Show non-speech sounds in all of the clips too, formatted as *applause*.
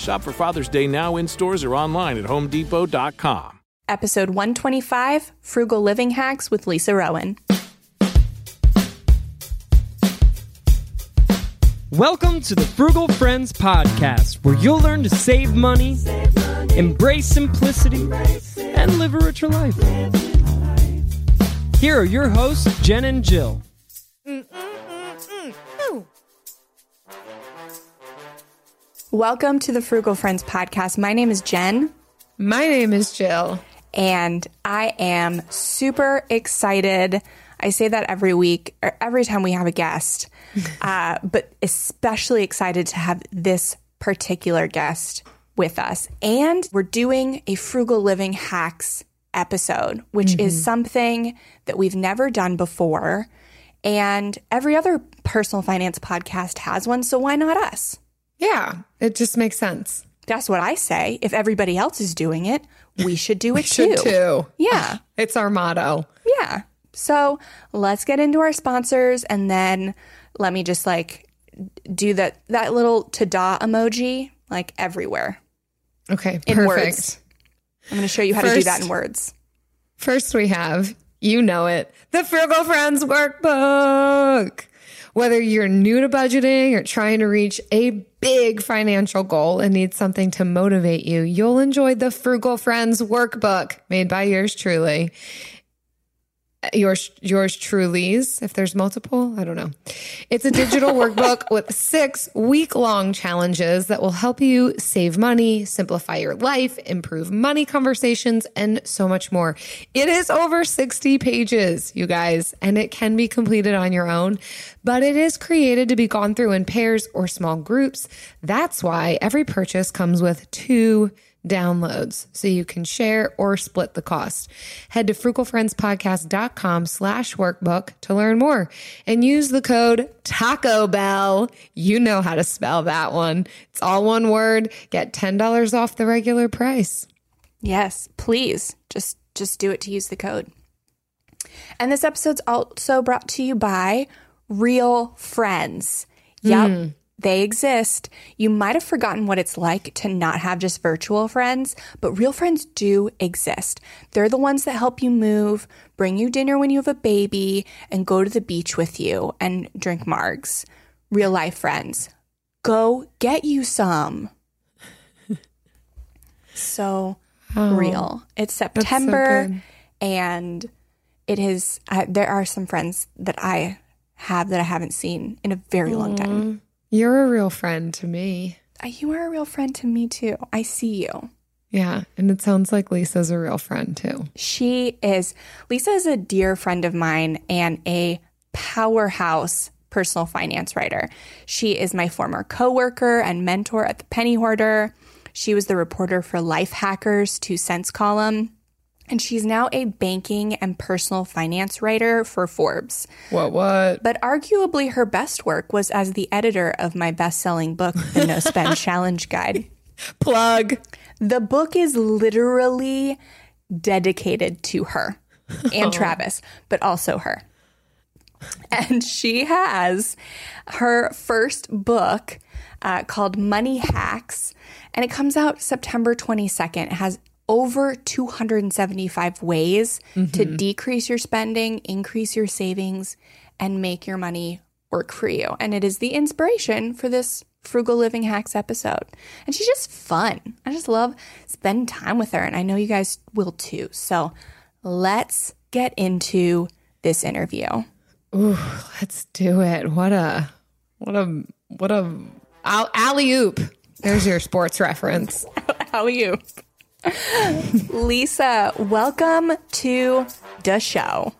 Shop for Father's Day now in stores or online at homedepot.com. Episode 125 Frugal Living Hacks with Lisa Rowan. Welcome to the Frugal Friends Podcast, where you'll learn to save money, embrace simplicity, and live a richer life. Here are your hosts, Jen and Jill. Welcome to the Frugal Friends Podcast. My name is Jen, My name is Jill. and I am super excited. I say that every week, or every time we have a guest, *laughs* uh, but especially excited to have this particular guest with us. And we're doing a frugal living hacks episode, which is something that we've never done before. And every other personal finance podcast has one, so why not us? Yeah, it just makes sense. That's what I say. If everybody else is doing it, we should do *laughs* it Should too. too. Yeah. It's our motto. Yeah. So let's get into our sponsors and then let me just like do that that little ta-da emoji like everywhere. Okay, In perfect. words. I'm going to show you how to do that in words. First, we have, you know it, the Frugal Friends Workbook. Whether you're new to budgeting or trying to reach a big financial goal and need something to motivate you, you'll enjoy the Frugal Friends Workbook made by yours truly. Yours, yours truly's, if there's multiple, I don't know. It's a digital *laughs* workbook with six week long challenges that will help you save money, simplify your life, improve money conversations, and so much more. It is over 60 pages, you guys, and it can be completed on your own, but it is created to be gone through in pairs or small groups. That's why every purchase comes with two downloads so you can share or split the cost. Head to frugalfriendspodcast.com slash workbook to learn more and use the code Taco Bell. You know how to spell that one. It's all one word. Get $10 off the regular price. Yes, please. Just just do it to use the code. And this episode's also brought to you by Real Friends. Yep. Hmm. They exist. You might have forgotten what it's like to not have just virtual friends, but real friends do exist. They're the ones that help you move, bring you dinner when you have a baby, and go to the beach with you and drink margs. Real life friends. Go get you some. *laughs* so oh, real. It's September, good. and it is. I, there are some friends that I have that I haven't seen in a very long time. You're a real friend to me. Uh, You are a real friend to me too. I see you. Yeah. And it sounds like Lisa's a real friend too. She is. Lisa is a dear friend of mine and a powerhouse personal finance writer. She is my former coworker and mentor at the Penny Hoarder. She was the reporter for Lifehacker's Two Cents column. And she's now a banking and personal finance writer for Forbes. What, what? But arguably, her best work was as the editor of my best selling book, The No Spend *laughs* Challenge Guide. Plug. The book is literally dedicated to her and *laughs* Travis, but also her. And she has her first book uh, called Money Hacks, and it comes out September 22nd. It has over 275 ways to mm-hmm. decrease your spending, increase your savings, and make your money work for you. And it is the inspiration for this Frugal Living Hacks episode. And she's just fun. I just love spending time with her, and I know you guys will too. So let's get into this interview. Ooh, let's do it. What a, what a, what a, alley oop. There's your sports reference. How are you? *laughs* Lisa, welcome to the show.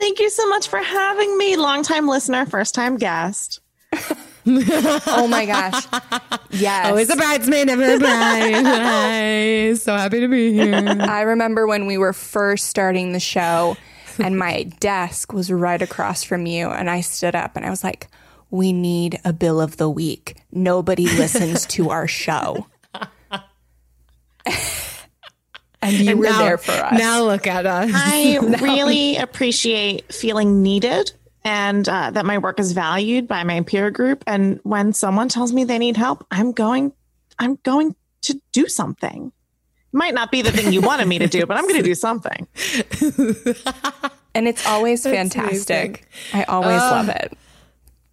Thank you so much for having me. Longtime listener, first time guest. *laughs* oh my gosh. Yes. Always a bridesmaid, never a bride. *laughs* so happy to be here. I remember when we were first starting the show and my desk was right across from you and I stood up and I was like, we need a bill of the week. Nobody listens to our show. And you And were now- there for us. Now look at us. *laughs* I really appreciate feeling needed and uh, that my work is valued by my peer group. And when someone tells me they need help, I'm going, I'm going to do something. Might not be the thing you wanted me to do, but I'm going to do something. *laughs* and it's always fantastic. I always love it.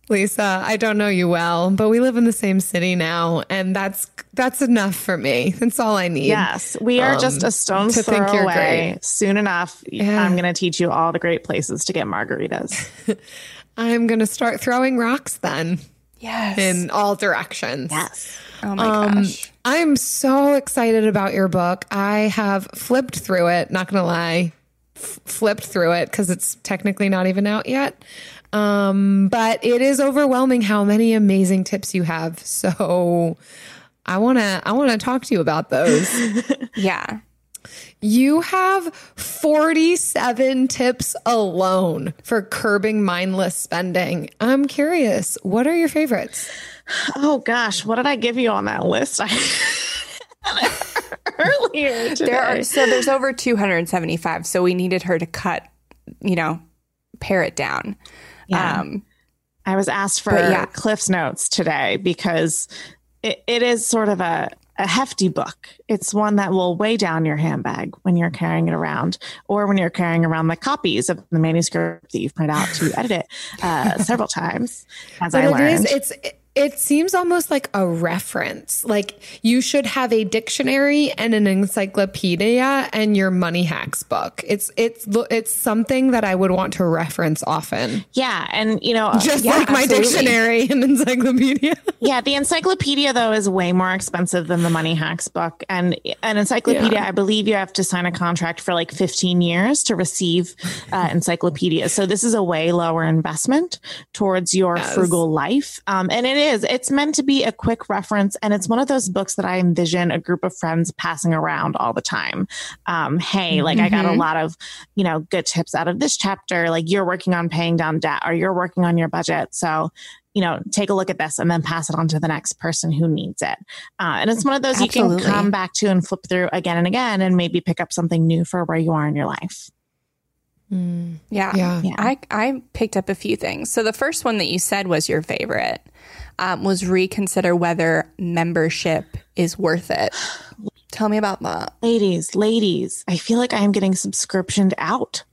Lisa, I don't know you well, but we live in the same city now, and that's that's enough for me. That's all I need. Yes, we are just a stone's to think throw you're away. great. Soon enough, Yeah. I'm going to teach you all the great places to get margaritas. *laughs* I'm gonna start throwing rocks then Yes. in all directions. yes. oh my Um, gosh. I'm so excited about your book. I have flipped through it, not gonna lie, f- flipped through it because it's technically not even out yet. Um, but it is overwhelming how many amazing tips you have. So I wanna I wanna talk to you about those. *laughs* Yeah. You have 47 tips alone for curbing mindless spending. I'm curious, what are your favorites? Oh gosh, what did I give you on that list? I *laughs* earlier today. There are so there's over 275, so we needed her to cut, you know, pare it down. Yeah. Um, I was asked for yeah. Cliff's Notes today because it, it is sort of a, a hefty book. It's one that will weigh down your handbag when you're carrying it around, or when you're carrying around the copies of the manuscript that you've printed out to edit it uh, *laughs* several times. As I But it is, learned, it's, it seems almost like a reference. Like you should have a dictionary and an encyclopedia and your money hacks book. It's, it's, it's something that I would want to reference often. yeah, and you know, Just yeah, like my absolutely. dictionary and encyclopedia. *laughs* Yeah, the encyclopedia though is way more expensive than the Money Hacks book, and an encyclopedia, Yeah. I believe you have to sign a contract for like 15 years to receive uh, encyclopedia. So this is a way lower investment towards your Yes. frugal life, um, and it is. It's meant to be a quick reference, and it's one of those books that I envision a group of friends passing around all the time. Um, hey, like I got a lot of you know good tips out of this chapter. Like you're working on paying down debt, or you're working on your budget, so you know, take a look at this and then pass it on to the next person who needs it. Uh, and it's one of those you can come back to and flip through again and again and maybe pick up something new for where you are in your life. yeah. Yeah. Yeah. I, I picked up a few things. So the first one that you said was your favorite um, was reconsider whether membership is worth it. Tell me about that. Ladies, ladies, I feel like I am getting subscriptioned out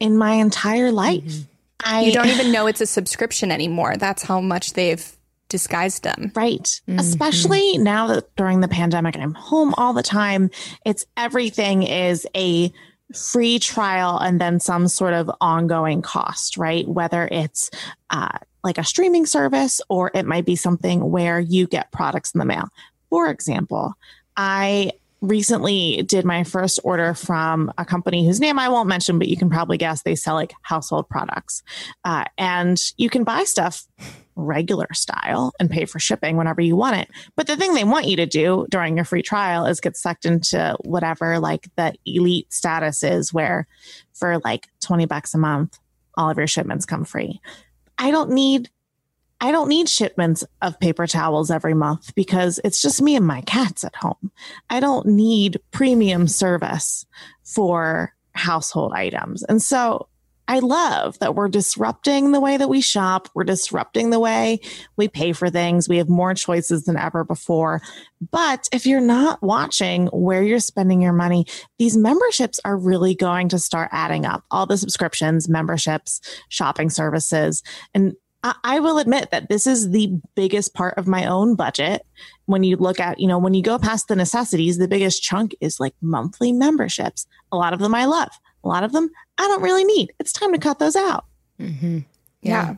in my entire life. I You don't even know it's a subscription anymore. That's how much they've disguised them. Right. Especially now that during the pandemic, I'm home all the time. It's everything is a free trial and then some sort of ongoing cost, right? Whether it's uh, like a streaming service or it might be something where you get products in the mail. For example, I recently did my first order from a company whose name I won't mention, but you can probably guess they sell like household products. Uh, and you can buy stuff regular style and pay for shipping whenever you want it. But the thing they want you to do during your free trial is get sucked into whatever like the elite status is, where for like 20 bucks a month, all of your shipments come free. I don't need I don't need shipments of paper towels every month because it's just me and my cats at home. I don't need premium service for household items. And so I love that we're disrupting the way that we shop. We're disrupting the way we pay for things. We have more choices than ever before. But if you're not watching where you're spending your money, these memberships are really going to start adding up. All the subscriptions, memberships, shopping services. And I, will admit that this is the biggest part of my own budget. When you look at, you know, when you go past the necessities, the biggest chunk is like monthly memberships. A lot of them I love. A lot of them I don't really need. It's time to cut those out. Mm-hmm. Yeah. yeah.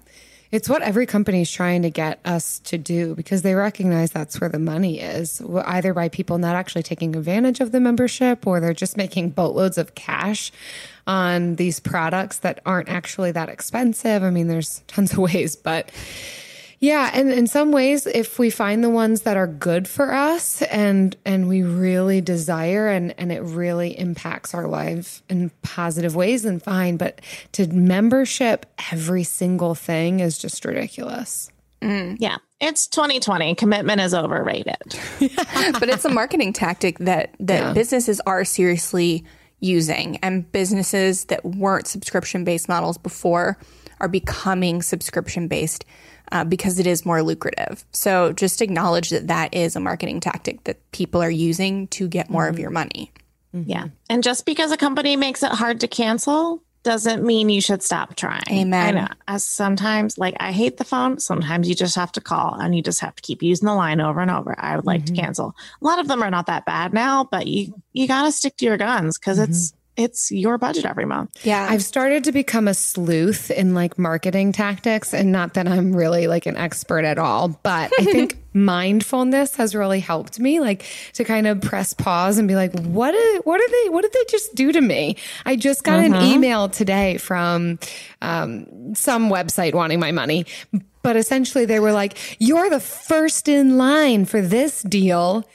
It's what every company is trying to get us to do because they recognize that's where the money is, either by people not actually taking advantage of the membership or they're just making boatloads of cash on these products that aren't actually that expensive. I mean, there's tons of *laughs* ways, but yeah, and in some ways, if we find the ones that are good for us and and we really desire and and it really impacts our life in positive ways, then fine. But to membership every single thing is just ridiculous. Mm. Yeah, it's 2020. Commitment is overrated. *laughs* but it's a marketing tactic that that yeah. businesses are seriously using, and businesses that weren't subscription based models before are becoming subscription based uh, because it is more lucrative. So just acknowledge that that is a marketing tactic that people are using to get more mm-hmm. of your money. Mm-hmm. Yeah. And just because a company makes it hard to cancel doesn't mean you should stop trying. Amen. I know. As sometimes, like, I hate the phone. Sometimes you just have to call and you just have to keep using the line over and over. I would like mm-hmm. to cancel. A lot of them are not that bad now, but you you got to stick to your guns because it's it's your budget every month. Yeah. I've started to become a sleuth in like marketing tactics and not that I'm really like an expert at all, but I think *laughs* mindfulness has really helped me like to kind of press pause and be like what is, what are they what did they just do to me? I just got an uh-huh. email today from um, some website wanting my money, but essentially they were like you're the first in line for this deal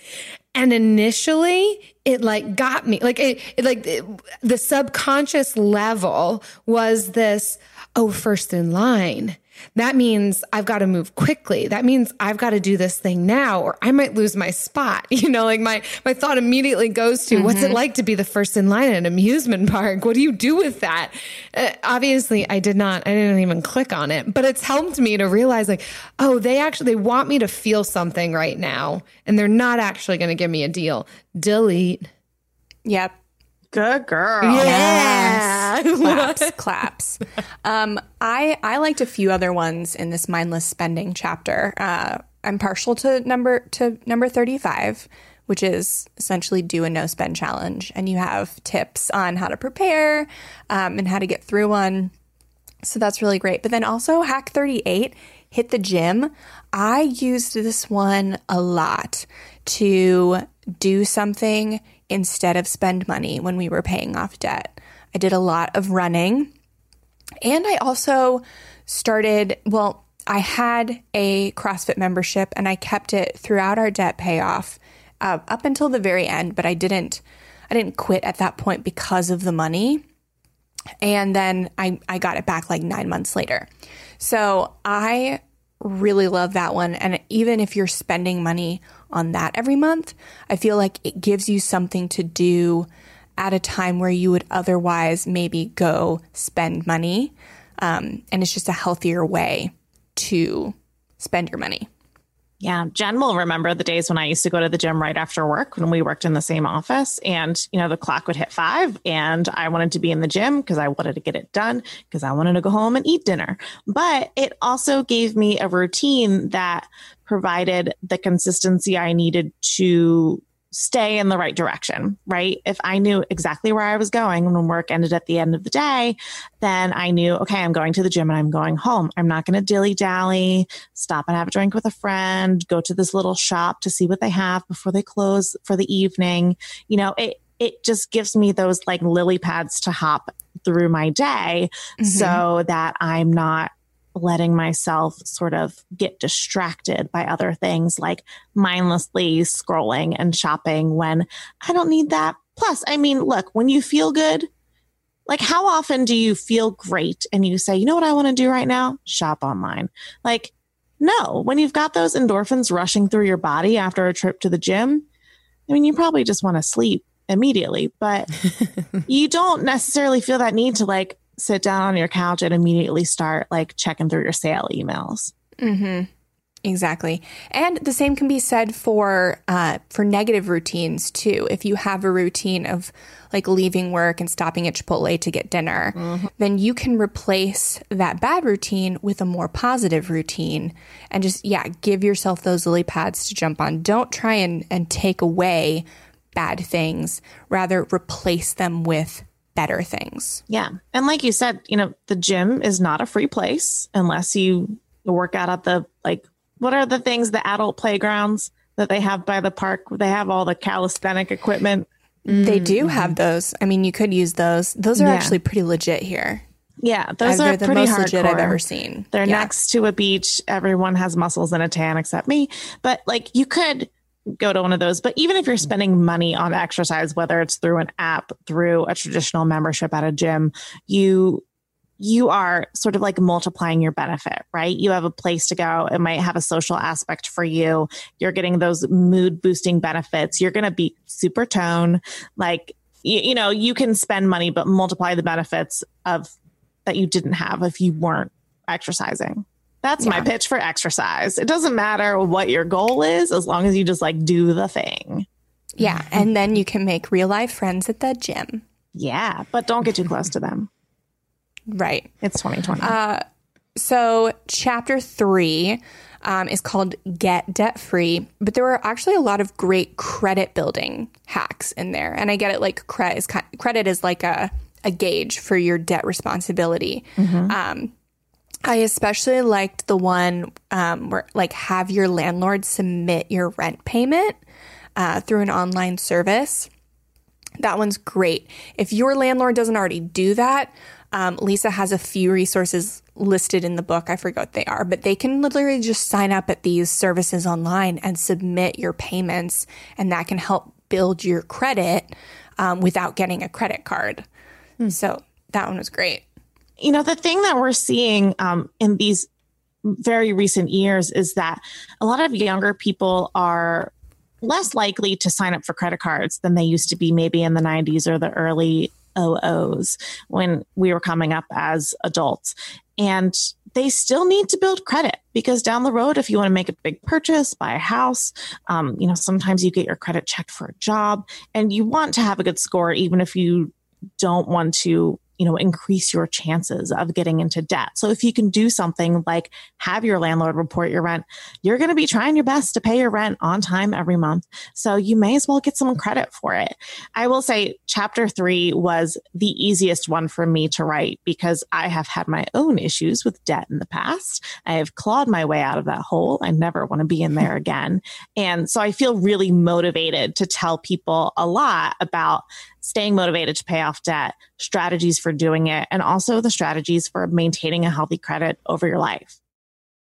and initially it like got me like it, it like it, the subconscious level was this oh first in line that means I've got to move quickly. That means I've got to do this thing now or I might lose my spot. *laughs* You know, like my, my thought immediately goes to mm-hmm. what's it mm-hmm. like to be the first in line at an amusement park? What do you do with that? Uh, obviously I did not, I didn't even click on it, but it's helped me to realize like, oh, they actually, they want me to feel something right now and they're not actually going to give me a deal. Delete. Yep. Good girl. Yeah. Yes. *laughs* claps, *laughs* claps. Um, I I liked a few other ones in this mindless spending chapter. Uh, I'm partial to number to number 35, which is essentially do a no spend challenge, and you have tips on how to prepare um, and how to get through one. So that's really great. But then also hack 38, hit the gym. I used this one a lot to do something instead of spend money when we were paying off debt. I did a lot of running. And I also started, well, I had a CrossFit membership and I kept it throughout our debt payoff uh, up until the very end, but I didn't I didn't quit at that point because of the money. And then I, I got it back like nine months later. So I really love that one. And even if you're spending money on that every month, I feel like it gives you something to do at a time where you would otherwise maybe go spend money. Um, and it's just a healthier way to spend your money. Yeah, Jen will remember the days when I used to go to the gym right after work when we worked in the same office. And, you know, the clock would hit five and I wanted to be in the gym because I wanted to get it done because I wanted to go home and eat dinner. But it also gave me a routine that provided the consistency I needed to stay in the right direction, right? If I knew exactly where I was going when work ended at the end of the day, then I knew, okay, I'm going to the gym and I'm going home. I'm not going to dilly dally, stop and have a drink with a friend, go to this little shop to see what they have before they close for the evening. You know, it, it just gives me those like lily pads to hop through my day mm-hmm. so that I'm not letting myself sort of get distracted by other things like mindlessly scrolling and shopping when I don't need that. Plus, I mean, look, when you feel good, like how often do you feel great and you say, you know what I want to do right now? Shop online. Like, no, when you've got those endorphins rushing through your body after a trip to the gym, I mean, you probably just want to sleep immediately, but *laughs* you don't necessarily feel that need to like sit down on your couch and immediately start like checking through your sale emails. Mm-hmm. Exactly. And the same can be said for uh, for negative routines too. If you have a routine of like leaving work and stopping at Chipotle to get dinner, mm-hmm. then you can replace that bad routine with a more positive routine and just yeah, give yourself those lily pads to jump on. Don't try and, and take away bad things. Rather replace them with better things. Yeah. And like you said, you know, the gym is not a free place unless you work out at the like what are the things the adult playgrounds that they have by the park? They have all the calisthenic equipment. They do mm-hmm. have those. I mean, you could use those. Those are yeah. actually pretty legit here. Yeah, those are the pretty most hardcore. legit I've ever seen. They're yeah. next to a beach. Everyone has muscles and a tan except me. But like, you could go to one of those. But even if you're spending money on exercise, whether it's through an app, through a traditional membership at a gym, you you are sort of like multiplying your benefit, right? You have a place to go. It might have a social aspect for you. You're getting those mood boosting benefits. You're going to be super tone. Like, you, you know, you can spend money, but multiply the benefits of that you didn't have if you weren't exercising. That's yeah. my pitch for exercise. It doesn't matter what your goal is as long as you just like do the thing. Yeah. And then you can make real life friends at the gym. Yeah. But don't get too close to them. Right. It's 2020. Uh, so, chapter three um, is called Get Debt Free, but there were actually a lot of great credit building hacks in there. And I get it, like credit is, credit is like a, a gauge for your debt responsibility. Mm-hmm. Um, I especially liked the one um, where, like, have your landlord submit your rent payment uh, through an online service. That one's great. If your landlord doesn't already do that, um, Lisa has a few resources listed in the book. I forget what they are, but they can literally just sign up at these services online and submit your payments, and that can help build your credit um, without getting a credit card. Hmm. So that one was great. You know, the thing that we're seeing um, in these very recent years is that a lot of younger people are less likely to sign up for credit cards than they used to be maybe in the 90s or the early OOs when we were coming up as adults. And they still need to build credit because down the road, if you want to make a big purchase, buy a house, um, you know, sometimes you get your credit checked for a job and you want to have a good score, even if you don't want to you know, increase your chances of getting into debt. So if you can do something like have your landlord report your rent, you're going to be trying your best to pay your rent on time every month. So you may as well get some credit for it. I will say chapter three was the easiest one for me to write because I have had my own issues with debt in the past. I have clawed my way out of that hole. I never want to be in there *laughs* again. And so I feel really motivated to tell people a lot about staying motivated to pay off debt, strategies for doing it, and also the strategies for maintaining a healthy credit over your life.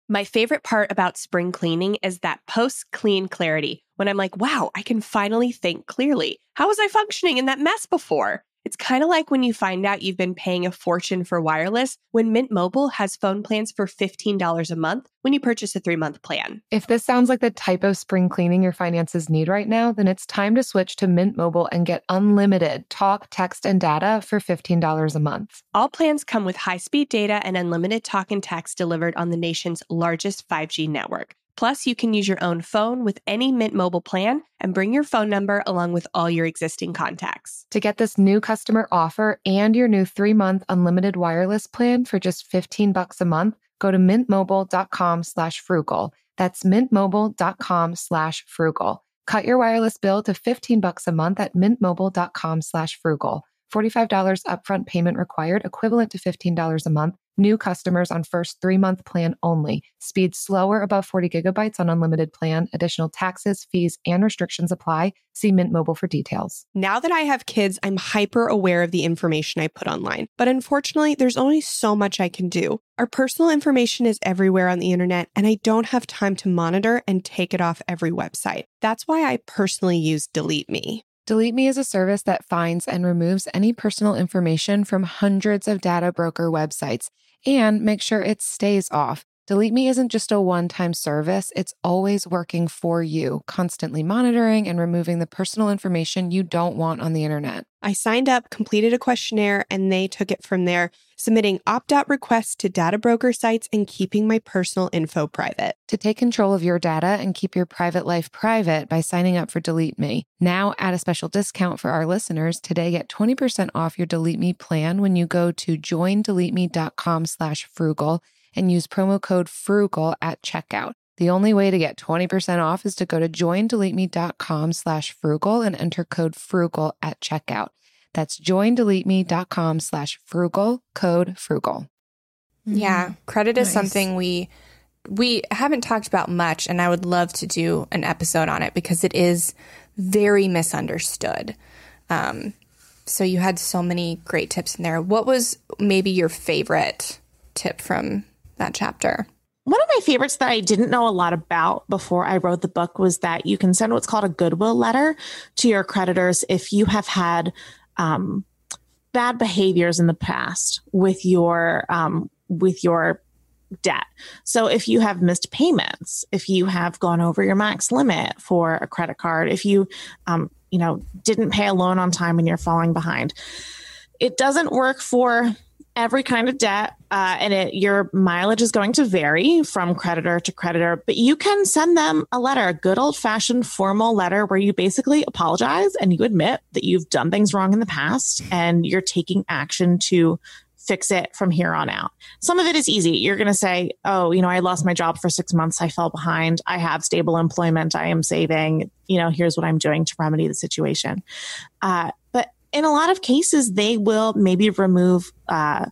My favorite part about spring cleaning is that post clean clarity when I'm like, wow, I can finally think clearly. How was I functioning in that mess before? It's kind of like when you find out you've been paying a fortune for wireless when Mint Mobile has phone plans for $15 a month when you purchase a three month plan. If this sounds like the type of spring cleaning your finances need right now, then it's time to switch to Mint Mobile and get unlimited talk, text, and data for $15 a month. All plans come with high speed data and unlimited talk and text delivered on the nation's largest 5G network. Plus, you can use your own phone with any Mint Mobile plan and bring your phone number along with all your existing contacts. To get this new customer offer and your new 3-month unlimited wireless plan for just 15 bucks a month, go to mintmobile.com slash frugal. That's mintmobile.com slash frugal. Cut your wireless bill to 15 bucks a month at mintmobile.com slash frugal. $45 upfront payment required, equivalent to $15 a month. New customers on first three month plan only. Speed slower above 40 gigabytes on unlimited plan. Additional taxes, fees, and restrictions apply. See Mint Mobile for details. Now that I have kids, I'm hyper aware of the information I put online. But unfortunately, there's only so much I can do. Our personal information is everywhere on the internet, and I don't have time to monitor and take it off every website. That's why I personally use Delete Me. Delete Me is a service that finds and removes any personal information from hundreds of data broker websites and make sure it stays off. Delete Me isn't just a one time service, it's always working for you, constantly monitoring and removing the personal information you don't want on the internet. I signed up, completed a questionnaire, and they took it from there, submitting opt out requests to data broker sites and keeping my personal info private. To take control of your data and keep your private life private by signing up for Delete Me. Now, at a special discount for our listeners, today get 20% off your Delete Me plan when you go to joindeleteme.com slash frugal and use promo code FRUGAL at checkout. The only way to get 20% off is to go to joindeleteme.com slash frugal and enter code FRUGAL at checkout. That's joindeleteme.com slash frugal, code FRUGAL. Yeah, credit is Nice. something we we haven't talked about much and I would love to do an episode on it because it is very misunderstood. Um so you had so many great tips in there. What was maybe your favorite tip from that chapter? One of my favorites that I didn't know a lot about before I wrote the book was that you can send what's called a goodwill letter to your creditors if you have had um, bad behaviors in the past with your um, with your debt. So if you have missed payments, if you have gone over your max limit for a credit card, if you um, you know didn't pay a loan on time and you're falling behind, it doesn't work for every kind of debt uh, and it, your mileage is going to vary from creditor to creditor but you can send them a letter a good old fashioned formal letter where you basically apologize and you admit that you've done things wrong in the past and you're taking action to fix it from here on out. Some of it is easy. You're going to say oh you know i lost my job for six months. I fell behind. I have stable employment. I am saving. You know here's what i'm doing to remedy the situation. Uh, but in a lot of cases, they will maybe remove uh,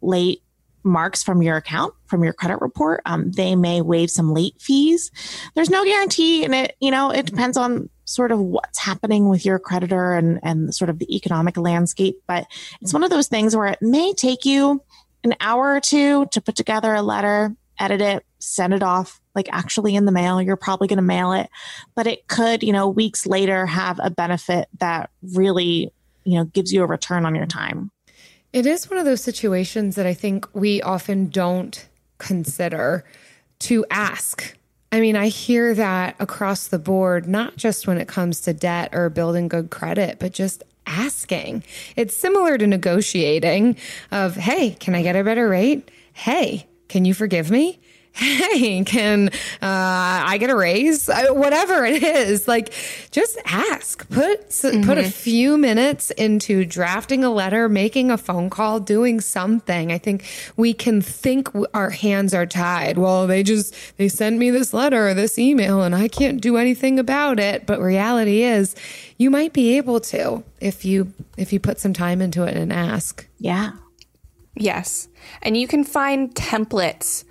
late marks from your account, from your credit report. Um, they may waive some late fees. There's no guarantee, and it you know it depends on sort of what's happening with your creditor and and sort of the economic landscape. But it's one of those things where it may take you an hour or two to put together a letter, edit it, send it off. Like actually in the mail, you're probably going to mail it, but it could, you know, weeks later have a benefit that really you know gives you a return on your time It is one of those situations that I think we often don't consider to ask. I mean, I hear that across the board, not just when it comes to debt or building good credit, but just asking. It's similar to negotiating of, "Hey, can I get a better rate? Hey, can you forgive me?" Hey, can uh, I get a raise? Uh, Whatever it is, like just ask. Put s put a few minutes into drafting a letter, making a phone call, doing something. I think we can think our hands are tied. Well, they just they sent me this letter or this email, and I can't do anything about it. But reality is, you might be able to if you if you put some time into it and ask. yeah Yes. And you can find templates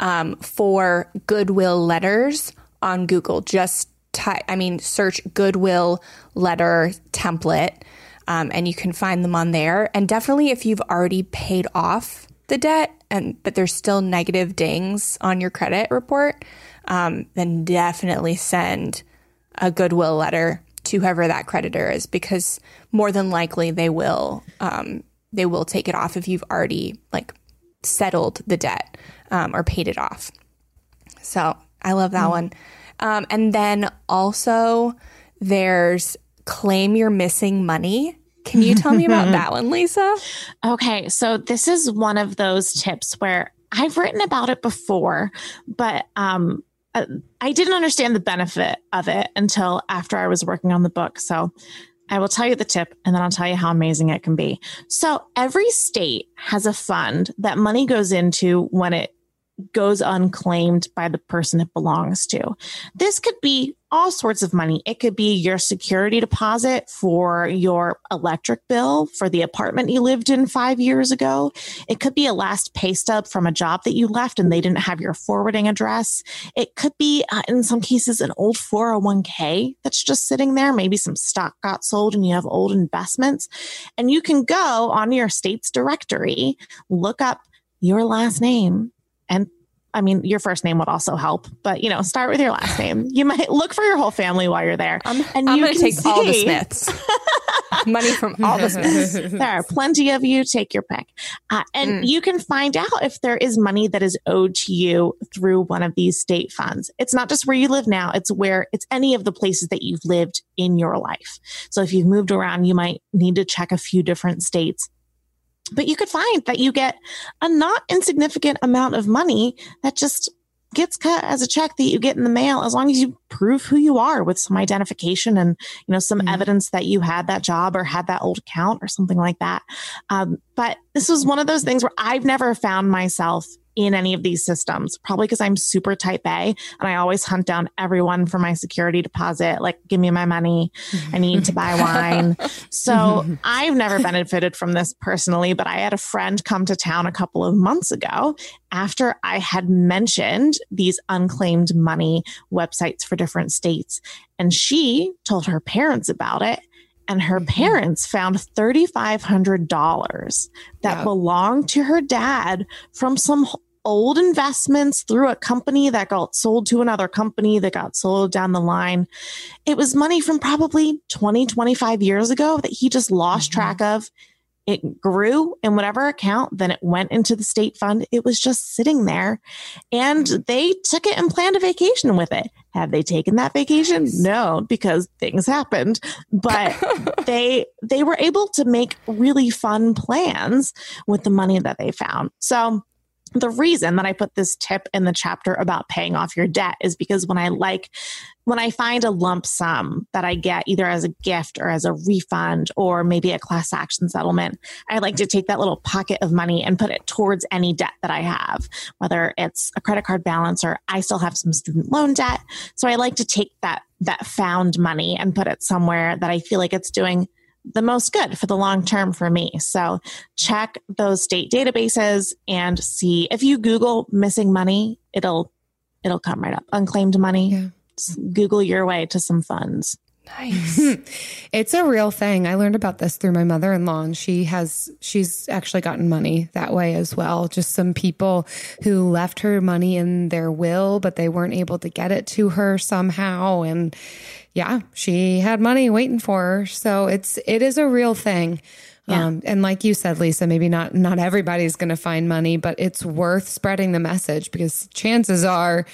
um, for Goodwill letters on Google. Just type, I mean, search Goodwill letter template, um, and you can find them on there. And definitely, if you've already paid off the debt, and but there's still negative dings on your credit report, um, then definitely send a Goodwill letter to whoever that creditor is, because more than likely they will um, they will take it off if you've already like settled the debt um, or paid it off. So I love that one. Um, and then also there's claim your missing money. Can you tell me about that *laughs* one, Lisa? Okay, so this is one of those tips where I've written about it before, but um, uh, I didn't understand the benefit of it until after I was working on the book. So I will tell you the tip and then I'll tell you how amazing it can be. So every state has a fund that money goes into when it goes unclaimed by the person it belongs to. This could be all sorts of money. It could be your security deposit for your electric bill for the apartment you lived in five years ago. It could be a last pay stub from a job that you left and they didn't have your forwarding address. It could be, uh, in some cases, an old 401k that's just sitting there. Maybe some stock got sold and you have old investments. And you can go on your state's directory, look up your last name and I mean, your first name would also help, but you know, start with your last name. You might look for your whole family while you're there. I'm, And I'm you going to can take all the Smiths. *laughs* Money from all the Smiths. *laughs* there are plenty of you. Take your pick. Uh, and mm. you can find out if there is money that is owed to you through one of these state funds. It's not just where you live now, it's where it's any of the places that you've lived in your life. So if you've moved around, you might need to check a few different states but you could find that you get a not insignificant amount of money that just gets cut as a check that you get in the mail as long as you prove who you are with some identification and you know some mm-hmm. evidence that you had that job or had that old account or something like that um, but this was one of those things where i've never found myself in any of these systems, probably because I'm super type A and I always hunt down everyone for my security deposit. Like, give me my money. I need to buy wine. *laughs* so I've never benefited from this personally, but I had a friend come to town a couple of months ago after I had mentioned these unclaimed money websites for different states. And she told her parents about it and her mm-hmm. parents found $3,500 that yeah. belonged to her dad from some old investments through a company that got sold to another company that got sold down the line. It was money from probably 20, 25 years ago that he just lost mm-hmm. track of it grew in whatever account, then it went into the state fund. It was just sitting there and they took it and planned a vacation with it. Have they taken that vacation? No, because things happened, but *laughs* they, they were able to make really fun plans with the money that they found. So the reason that I put this tip in the chapter about paying off your debt is because when I like, when I find a lump sum that I get either as a gift or as a refund or maybe a class action settlement, I like to take that little pocket of money and put it towards any debt that I have, whether it's a credit card balance or I still have some student loan debt. So I like to take that, that found money and put it somewhere that I feel like it's doing the most good for the long term for me. So check those state databases and see if you Google missing money, it'll it'll come right up. Unclaimed money. Yeah. Google your way to some funds. Nice. *laughs* it's a real thing. I learned about this through my mother-in-law and she has she's actually gotten money that way as well. Just some people who left her money in their will but they weren't able to get it to her somehow and yeah, she had money waiting for her. So it's it is a real thing. Yeah. Um, and like you said, Lisa, maybe not not everybody's going to find money, but it's worth spreading the message because chances are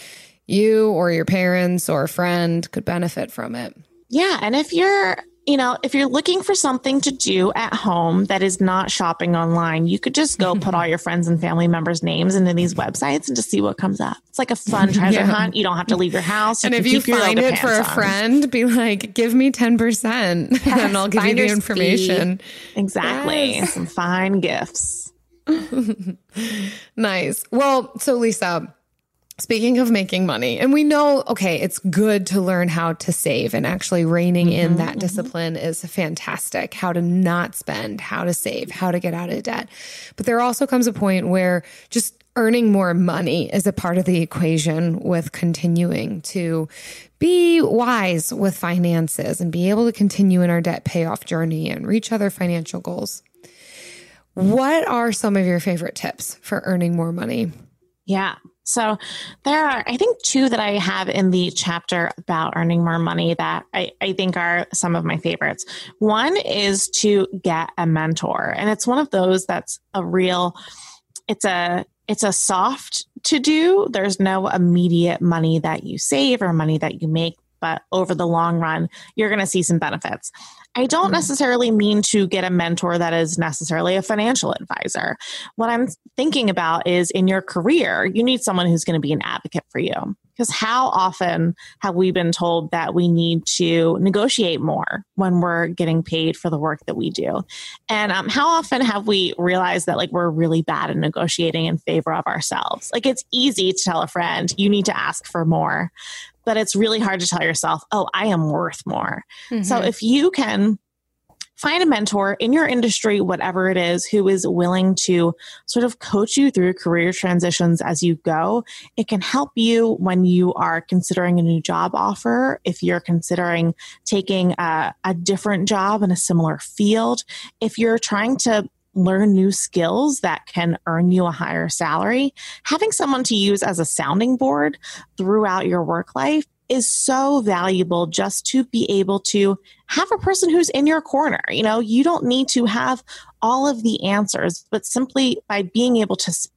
you or your parents or a friend could benefit from it. Yeah, and if you're you know, if you're looking for something to do at home that is not shopping online, you could just go put all your friends and family members' names into these websites and just see what comes up. It's like a fun *laughs* treasure yeah. hunt. You don't have to leave your house. You and if you find it for a on. friend, be like, give me 10% *laughs* yes, and I'll give you the information. Fee. Exactly. Yes. Some fine gifts. *laughs* nice. Well, so Lisa, Speaking of making money, and we know, okay, it's good to learn how to save and actually reining mm-hmm, in that mm-hmm. discipline is fantastic. How to not spend, how to save, how to get out of debt. But there also comes a point where just earning more money is a part of the equation with continuing to be wise with finances and be able to continue in our debt payoff journey and reach other financial goals. What are some of your favorite tips for earning more money? Yeah. So there are, I think, two that I have in the chapter about earning more money that I, I think are some of my favorites. One is to get a mentor. And it's one of those that's a real, it's a, it's a soft to do. There's no immediate money that you save or money that you make, but over the long run, you're going to see some benefits. I don't mm-hmm. necessarily mean to get a mentor that is necessarily a financial advisor. What I'm thinking about is in your career, you need someone who's going to be an advocate for you. Because how often have we been told that we need to negotiate more when we're getting paid for the work that we do? And um, how often have we realized that like we're really bad at negotiating in favor of ourselves? Like it's easy to tell a friend, you need to ask for more but it's really hard to tell yourself, oh, I am worth more. Mm-hmm. So if you can find a mentor in your industry, whatever it is, who is willing to sort of coach you through career transitions as you go. It can help you when you are considering a new job offer, if you're considering taking a, a different job in a similar field, if you're trying to learn new skills that can earn you a higher salary, having someone to use as a sounding board throughout your work life is so valuable just to be able to have a person who's in your corner. You know, you don't need to have all of the answers, but simply by being able to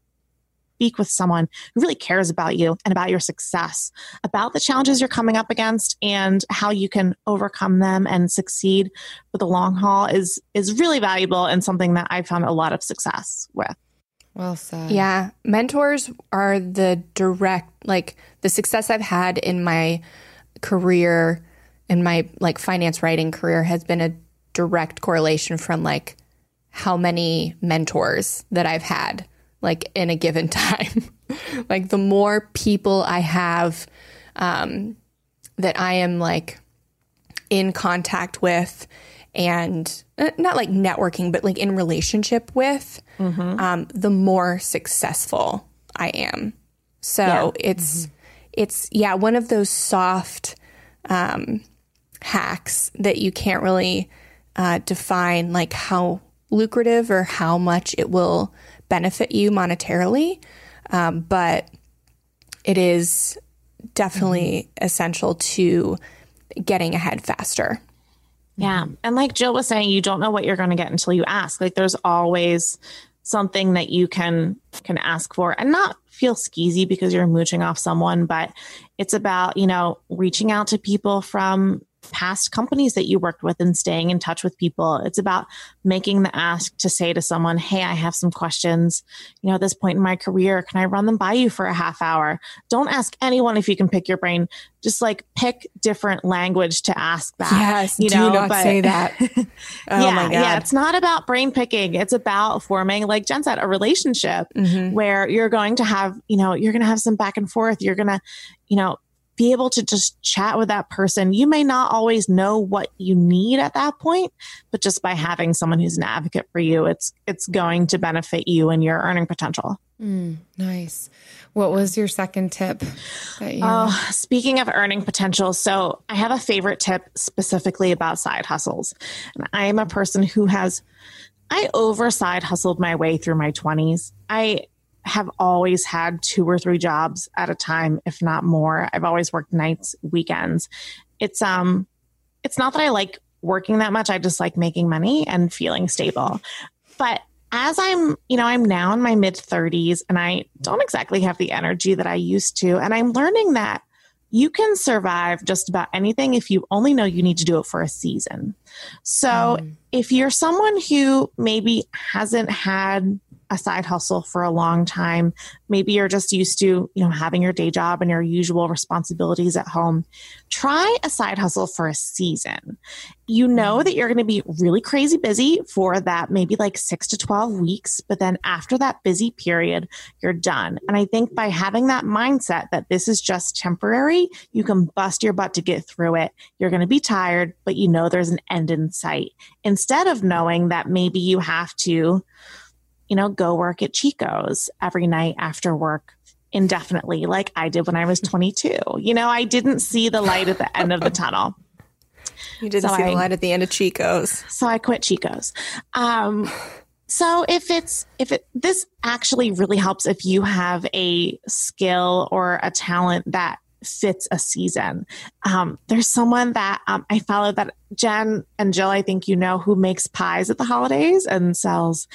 speak with someone who really cares about you and about your success, about the challenges you're coming up against and how you can overcome them and succeed for the long haul is is really valuable and something that I've found a lot of success with. Well said. Yeah. Mentors are the direct, like the success I've had in my career, in my like finance writing career has been a direct correlation from like how many mentors that I've had like in a given *laughs* time. like the more people I have um, that I am like in contact with and uh, not like networking, but like in relationship with, um, the more successful I am. So it's it's yeah one of those soft um, hacks that you can't really uh, define like how lucrative or how much it will benefit you monetarily, um, but it is definitely essential to getting ahead faster. Yeah. And like Jill was saying, you don't know what you're going to get until you ask. Like there's always something that you can can ask for and not feel skeezy because you're mooching off someone, but it's about, you know, reaching out to people from past companies that you worked with and staying in touch with people. It's about making the ask to say to someone, Hey, I have some questions. You know, at this point in my career, can I run them by you for a half hour? Don't ask anyone if you can pick your brain. Just like pick different language to ask that. Yes, you know, do not say that. *laughs* Oh yeah, my God. yeah. It's not about brain picking. It's about forming, like Jen said, a relationship Mm-hmm. where you're going to have, you know, you're going to have some back and forth. You're going to, you know, be able to just chat with that person. You may not always know what you need at that point, but just by having someone who's an advocate for you, it's it's going to benefit you and your earning potential. Hmm, nice. What was your second tip? That you Oh, speaking of earning potential, so I have a favorite tip specifically about side hustles. And I am a person who has, I over side hustled my way through my 20s. I have always had two or three jobs at a time, if not more. I've always worked nights, weekends. It's, um, it's not that I like working that much. I just like making money and feeling stable. But as I'm, you know, I'm now in my mid 30s and I don't exactly have the energy that I used to. And I'm learning that you can survive just about anything if you only know you need to do it for a season. So if you're someone who maybe hasn't had a side hustle for a long time, maybe you're just used to, you know, having your day job and your usual responsibilities at home, try a side hustle for a season. You know mm-hmm. that you're going to be really crazy busy for that maybe like 6 to 12 weeks, but then after that busy period, you're done. And I think by having that mindset that this is just temporary, you can bust your butt to get through it. You're going to be tired, but you know there's an end in sight. Instead of knowing that maybe you have to you know, go work at Chico's every night after work indefinitely, like I did when I was 22. You know, I didn't see the light at the end of the tunnel. You didn't So see I- the light at the end of Chico's. So I quit Chico's. Um, so if it's, if it, this actually really helps if you have a skill or a talent that fits a season. Um, there's someone that um, I follow that Jen and Jill, I think you know, who makes pies at the holidays and sells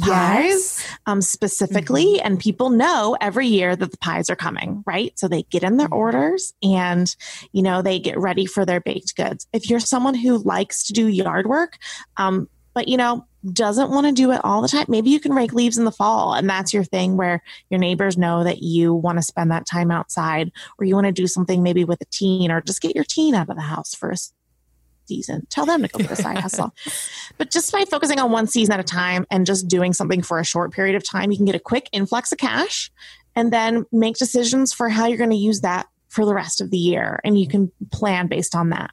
pies um, specifically. And people know every year that the pies are coming, right? So they get in their orders and, you know, they get ready for their baked goods. If you're someone who likes to do yard work, um, but, you know, doesn't want to do it all the time, maybe you can rake leaves in the fall. And that's your thing where your neighbors know that you want to spend that time outside or you want to do something maybe with a teen or just get your teen out of the house for a season. Tell them to go get a side hustle. *laughs* But just by focusing on one season at a time and just doing something for a short period of time, you can get a quick influx of cash and then make decisions for how you're going to use that for the rest of the year. And you can plan based on that.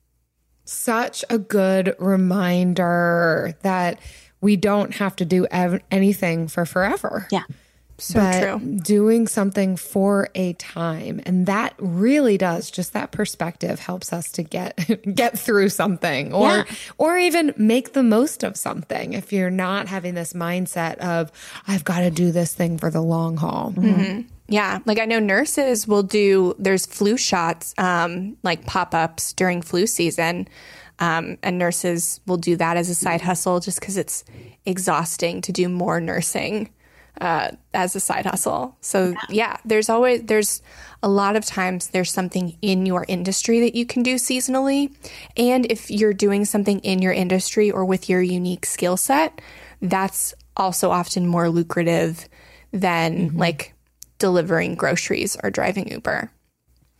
such a good reminder that we don't have to do ev- anything for forever. Yeah. So but true. doing something for a time and that really does just that perspective helps us to get *laughs* get through something or Yeah. or even make the most of something if you're not having this mindset of i've got to do this thing for the long haul Yeah, like I know nurses will do. There's flu shots, um, like pop ups during flu season, um, and nurses will do that as a side hustle, just because it's exhausting to do more nursing uh, as a side hustle. So yeah. yeah, there's always there's a lot of times there's something in your industry that you can do seasonally, and if you're doing something in your industry or with your unique skill set, that's also often more lucrative than mm-hmm. like delivering groceries or driving Uber.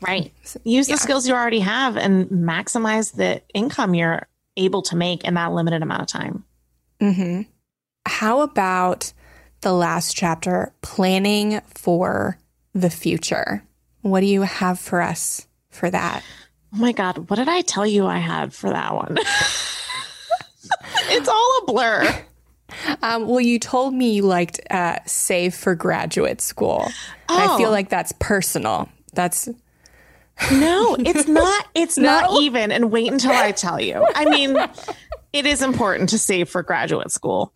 Right. Use yeah. the skills you already have and maximize the income you're able to make in that limited amount of time. Mm-hmm. How about the last chapter, planning for the future? What do you have for us for that? Oh my God, what did I tell you I had for that one? *laughs* it's all a blur. *laughs* Um, well, you told me you liked uh, Save for Graduate School. Oh. I feel oh. like that's personal. That's no, it's *laughs* not. It's no? not even. And wait until I tell you. I mean, it is important to save for graduate school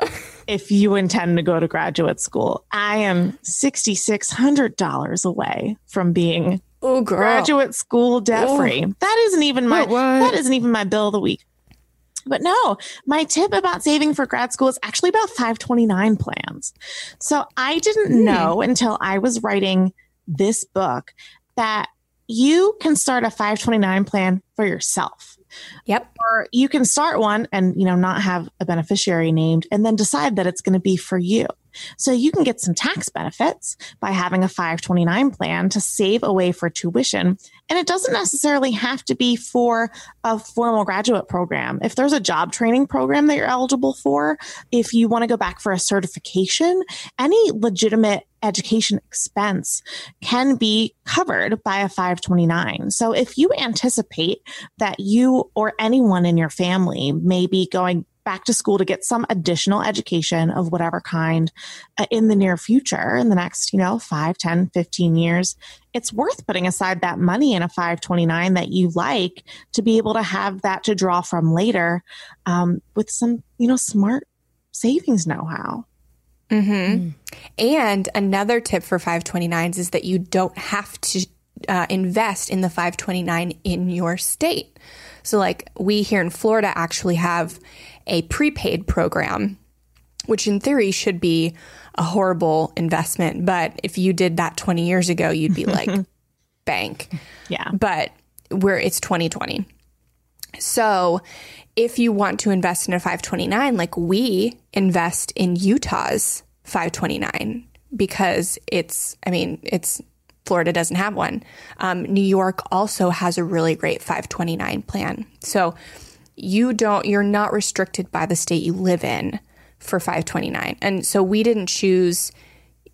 if you intend to go to graduate school. I am sixty six hundred dollars away from being oh, graduate school debt free. That isn't even my. That isn't even my bill of the week. But no, my tip about saving for grad school is actually about 529 plans. So I didn't mm. know until I was writing this book that you can start a 529 plan for yourself. Yep. Or you can start one and, you know, not have a beneficiary named and then decide that it's going to be for you. So you can get some tax benefits by having a 529 plan to save away for tuition. And it doesn't necessarily have to be for a formal graduate program. If there's a job training program that you're eligible for, if you want to go back for a certification, any legitimate education expense can be covered by a 529. So if you anticipate that you or anyone in your family may be going back to school to get some additional education of whatever kind uh, in the near future in the next you know 5 10 15 years it's worth putting aside that money in a 529 that you like to be able to have that to draw from later um, with some you know smart savings know-how mm-hmm. mm. and another tip for 529s is that you don't have to uh, invest in the 529 in your state so like we here in florida actually have a prepaid program, which in theory should be a horrible investment. But if you did that 20 years ago, you'd be like, *laughs* bank. Yeah. But where it's 2020. So if you want to invest in a 529, like we invest in Utah's 529 because it's, I mean, it's Florida doesn't have one. Um, New York also has a really great 529 plan. So you don't you're not restricted by the state you live in for 529. And so we didn't choose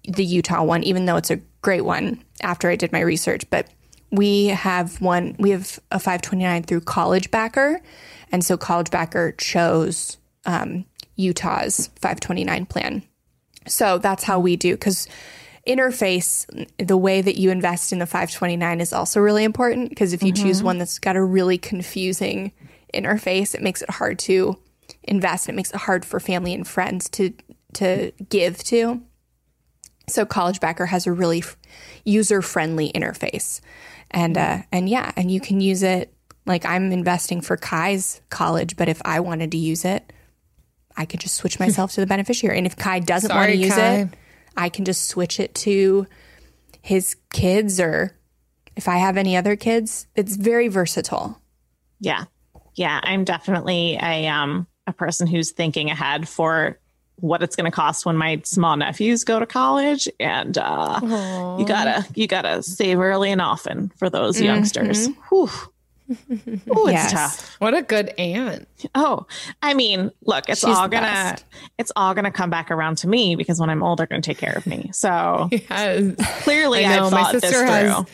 the Utah one even though it's a great one after I did my research, but we have one we have a 529 through College Backer. And so College Backer chose um, Utah's 529 plan. So that's how we do cuz interface the way that you invest in the 529 is also really important because if you mm-hmm. choose one that's got a really confusing interface. It makes it hard to invest. It makes it hard for family and friends to to give to. So College Backer has a really f- user friendly interface, and uh, and yeah, and you can use it. Like I'm investing for Kai's college, but if I wanted to use it, I could just switch myself to the beneficiary. And if Kai doesn't want to use Kai. it, I can just switch it to his kids or if I have any other kids. It's very versatile. Yeah yeah, I'm definitely a um a person who's thinking ahead for what it's going to cost when my small nephews go to college and uh Aww. you gotta you gotta save early and often for those mm-hmm. youngsters Whew. *laughs* Oh, it's yes. tough. What a good aunt. Oh, I mean, look, it's She's all gonna best. it's all gonna come back around to me because when I'm old, they're gonna take care of me. So *laughs* yes. clearly, I have thought this through. Has,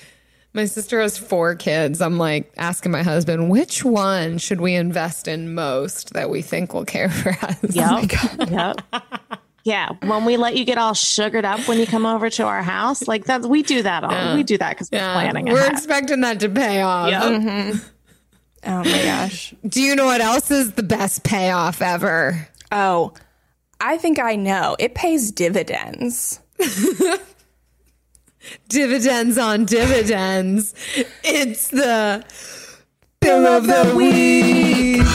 my sister has four kids. I'm like asking my husband, which one should we invest in most that we think will care for us? Yep. *laughs* Oh yep. Yeah, when we let you get all sugared up when you come over to our house, like that, we do that all. Yeah. We do that because we're yeah. planning. We're ahead. expecting that to pay off. Yep. Mm-hmm. Oh my gosh! Do you know what else is the best payoff ever? Oh, I think I know. It pays dividends. *laughs* dividends on dividends. It's the bill of the week.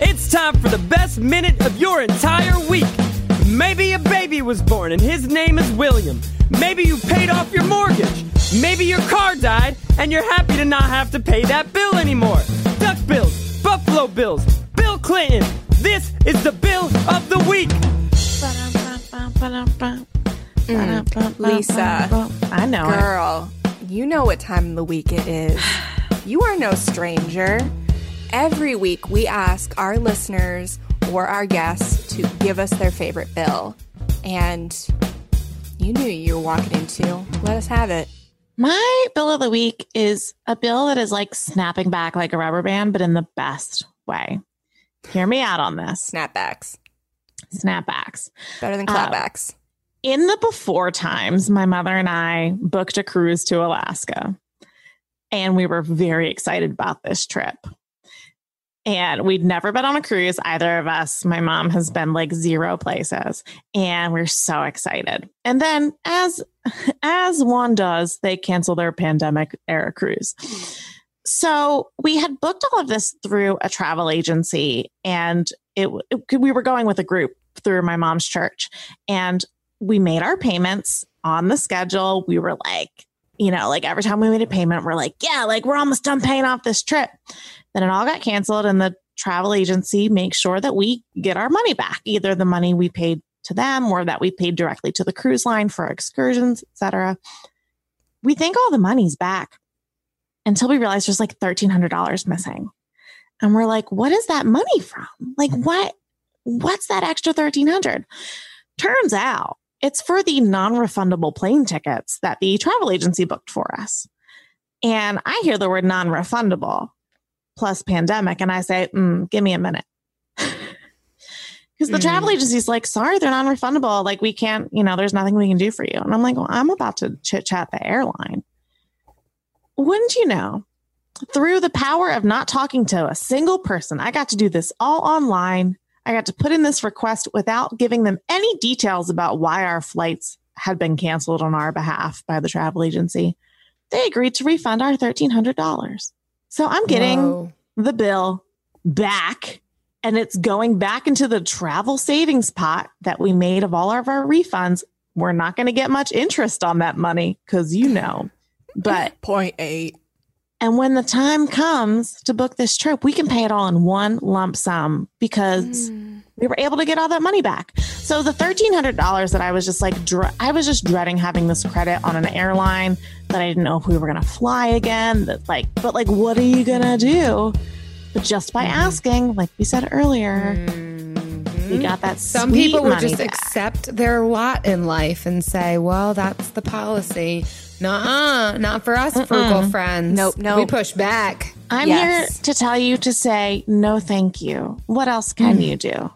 It's time for the best minute of your entire week. Maybe a baby was born and his name is William. Maybe you paid off your mortgage. Maybe your car died and you're happy to not have to pay that bill anymore. Duck bills, Buffalo bills, Bill Clinton. This is the bill of the week. Mm. Lisa. I know it. Girl, you know what time of the week it is. *sighs* You are no stranger. Every week, we ask our listeners or our guests to give us their favorite bill. And you knew you were walking into. Let us have it. My bill of the week is a bill that is like snapping back like a rubber band, but in the best way. Hear me out on this. Snapbacks. Snapbacks. Better than Um, clapbacks. In the before times, my mother and I booked a cruise to Alaska. And we were very excited about this trip. And we'd never been on a cruise, either of us. My mom has been like zero places, and we're so excited. And then, as as one does, they cancel their pandemic era cruise. So we had booked all of this through a travel agency, and it, it we were going with a group through my mom's church, and we made our payments on the schedule. We were like, you know, like every time we made a payment, we're like, yeah, like we're almost done paying off this trip. Then it all got canceled, and the travel agency makes sure that we get our money back, either the money we paid to them or that we paid directly to the cruise line for excursions, etc. We think all the money's back until we realize there's like $1,300 missing. And we're like, what is that money from? Like, what? What's that extra 1300 Turns out it's for the non refundable plane tickets that the travel agency booked for us. And I hear the word non refundable plus pandemic, and I say, mm, give me a minute. *laughs* Because the travel agency's like, sorry, they're non refundable. Like, we can't, you know, there's nothing we can do for you. And I'm like, well, I'm about to chit chat the airline. Wouldn't you know? Through the power of not talking to a single person, I got to do this all online. I got to put in this request without giving them any details about why our flights had been canceled on our behalf by the travel agency. They agreed to refund our $1,300. So I'm getting Whoa. the bill back and it's going back into the travel savings pot that we made of all of our refunds. We're not going to get much interest on that money because you know. *laughs* But Point eight. And when the time comes to book this trip, we can pay it all in one lump sum because mm. we were able to get all that money back. So the thirteen hundred dollars that I was just like, dre- I was just dreading having this credit on an airline that I didn't know if we were gonna fly again. That like, but like, what are you gonna do? But just by mm-hmm. asking, like we said earlier, we mm-hmm. got that. Some people would money just back. accept their lot in life and say, well, that's the policy. Nuh-uh, not for us, frugal friends. Nope, We nope. push back. I'm Yes. here to tell you to say no, thank you. What else can mm. you do?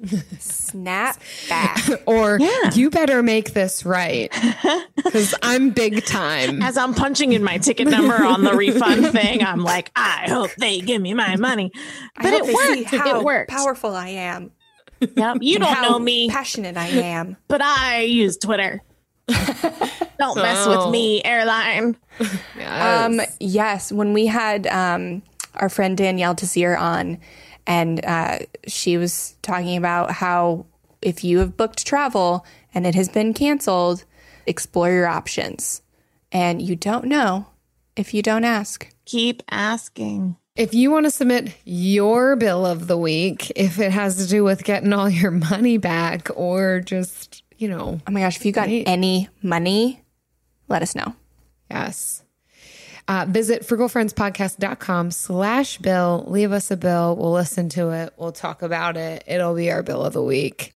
*laughs* Snap back. *laughs* Or Yeah. you better make this right *laughs* because I'm big time. As I'm punching in my ticket number on the refund thing, I'm like, I hope they give me my money. But I it hope they see worked. how It worked. powerful I am. Yep. You and don't how know me, Passionate I am. but I use Twitter. Don't mess Oh. with me, airline. *laughs* Um, yes, when we had um, our friend Danielle Desir on, and uh, she was talking about how if you have booked travel and it has been canceled, explore your options. And you don't know if you don't ask. Keep asking. If you want to submit your bill of the week, if it has to do with getting all your money back or just, you know, Oh my gosh, if you got Right. any money, let us know. yes. Uh, visit frugalfriendspodcast.com slash bill. Leave us a bill. We'll listen to it. We'll talk about it. It'll be our bill of the week.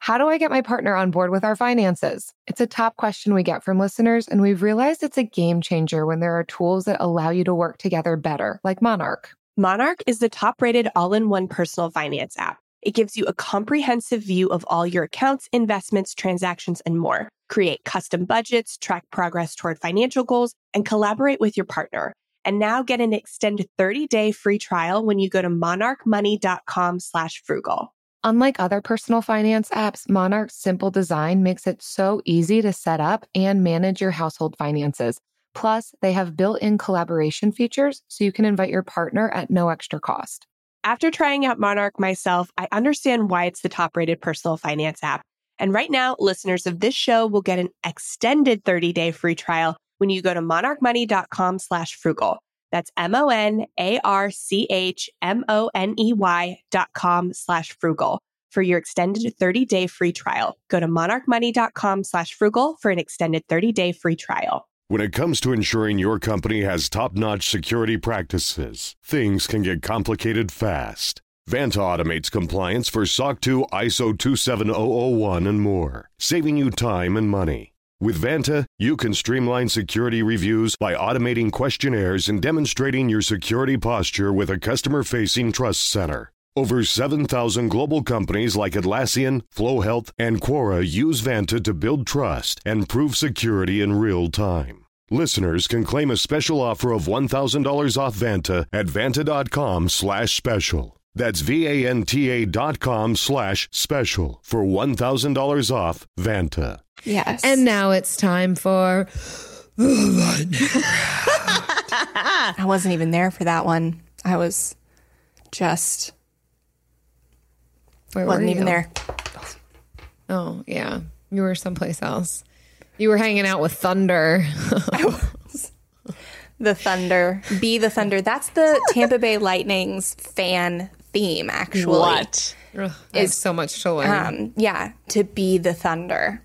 How do I get my partner on board with our finances? It's a top question we get from listeners, and we've realized it's a game changer when there are tools that allow you to work together better, like Monarch. Monarch is the top rated all in one personal finance app. It gives you a comprehensive view of all your accounts, investments, transactions, and more. Create custom budgets, track progress toward financial goals, and collaborate with your partner. And now get an extended 30-day free trial when you go to monarchmoney.com slash frugal. Unlike other personal finance apps, Monarch's simple design makes it so easy to set up and manage your household finances. Plus, they have built in collaboration features so you can invite your partner at no extra cost. After trying out Monarch myself, I understand why it's the top rated personal finance app. And right now, listeners of this show will get an extended 30 day free trial when you go to monarchmoney.com slash frugal. That's M O N A R C H M O N E Y dot com slash frugal for your extended 30 day free trial. Go to monarchmoney.com slash frugal for an extended 30 day free trial. When it comes to ensuring your company has top notch security practices, things can get complicated fast. Vanta automates compliance for SOC 2, ISO 27001, and more, saving you time and money. With Vanta, you can streamline security reviews by automating questionnaires and demonstrating your security posture with a customer facing trust center. Over 7,000 global companies like Atlassian, Flo Health, and Quora use Vanta to build trust and prove security in real time. Listeners can claim a special offer of $1,000 off Vanta at vanta.com slash special. That's V-A-N-T-A dot com slash special for $1,000 off Vanta. Yes. And now it's time for *laughs* I wasn't even there for that one. I was just Where wasn't were even there. Oh, yeah. You were someplace else. You were hanging out with Thunder. *laughs* The Thunder. Be the Thunder. That's the Tampa Bay Lightning's fan theme, actually. What? Ugh, I so much to learn. Um, yeah, to be the Thunder.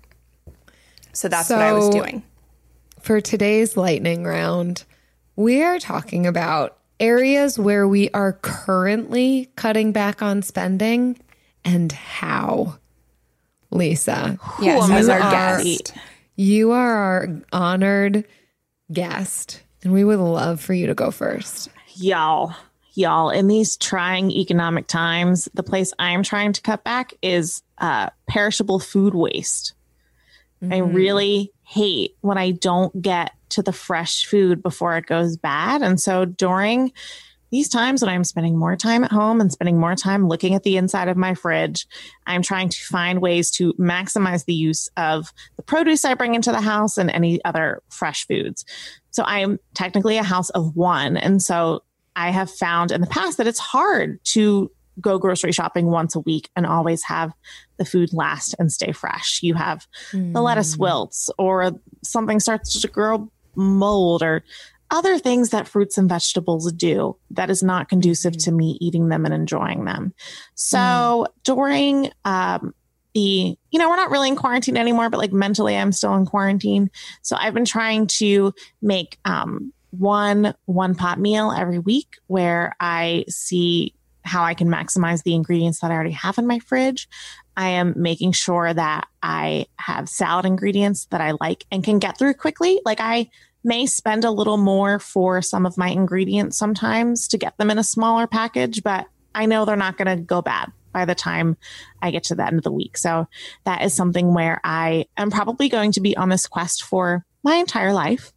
So that's what I was doing. For today's lightning round, we are talking about areas where we are currently cutting back on spending and how. Lisa, Yes, am as our guest. You are our honored guest, and we would love for you to go first. Y'all, y'all, in these trying economic times, the place I'm trying to cut back is uh, perishable food waste. I really hate when I don't get to the fresh food before it goes bad. And so during these times when I'm spending more time at home and spending more time looking at the inside of my fridge, I'm trying to find ways to maximize the use of the produce I bring into the house and any other fresh foods. So I'm technically a house of one. And so I have found in the past that it's hard to go grocery shopping once a week and always have the food last and stay fresh. You have the lettuce hmm. wilts or something starts to grow mold or other things that fruits and vegetables do that is not conducive to me eating them and enjoying them. So during um, the, you know, we're not really in quarantine anymore, but like mentally, I'm still in quarantine. So I've been trying to make um, one one pot meal every week where I see how I can maximize the ingredients that I already have in my fridge. I am making sure that I have salad ingredients that I like and can get through quickly. Like I may spend a little more for some of my ingredients sometimes to get them in a smaller package, but I know they're not going to go bad by the time I get to the end of the week. So that is something where I am probably going to be on this quest for my entire life.